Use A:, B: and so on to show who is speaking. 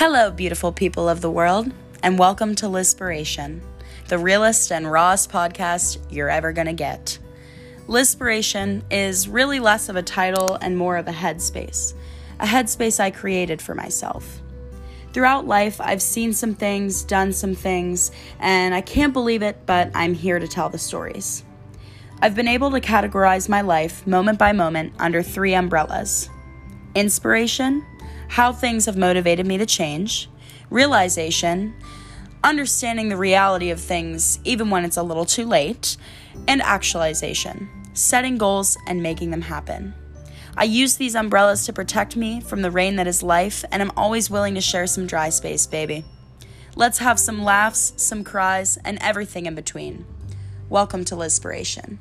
A: Hello, beautiful people of the world, and welcome to Lispiration, the realest and rawest podcast you're ever gonna get. Lispiration is really less of a title and more of a headspace, a headspace I created for myself. Throughout life, I've seen some things, done some things, and I can't believe it, but I'm here to tell the stories. I've been able to categorize my life moment by moment under three umbrellas inspiration, how things have motivated me to change, realization, understanding the reality of things even when it's a little too late, and actualization, setting goals and making them happen. I use these umbrellas to protect me from the rain that is life, and I'm always willing to share some dry space, baby. Let's have some laughs, some cries, and everything in between. Welcome to Lispiration.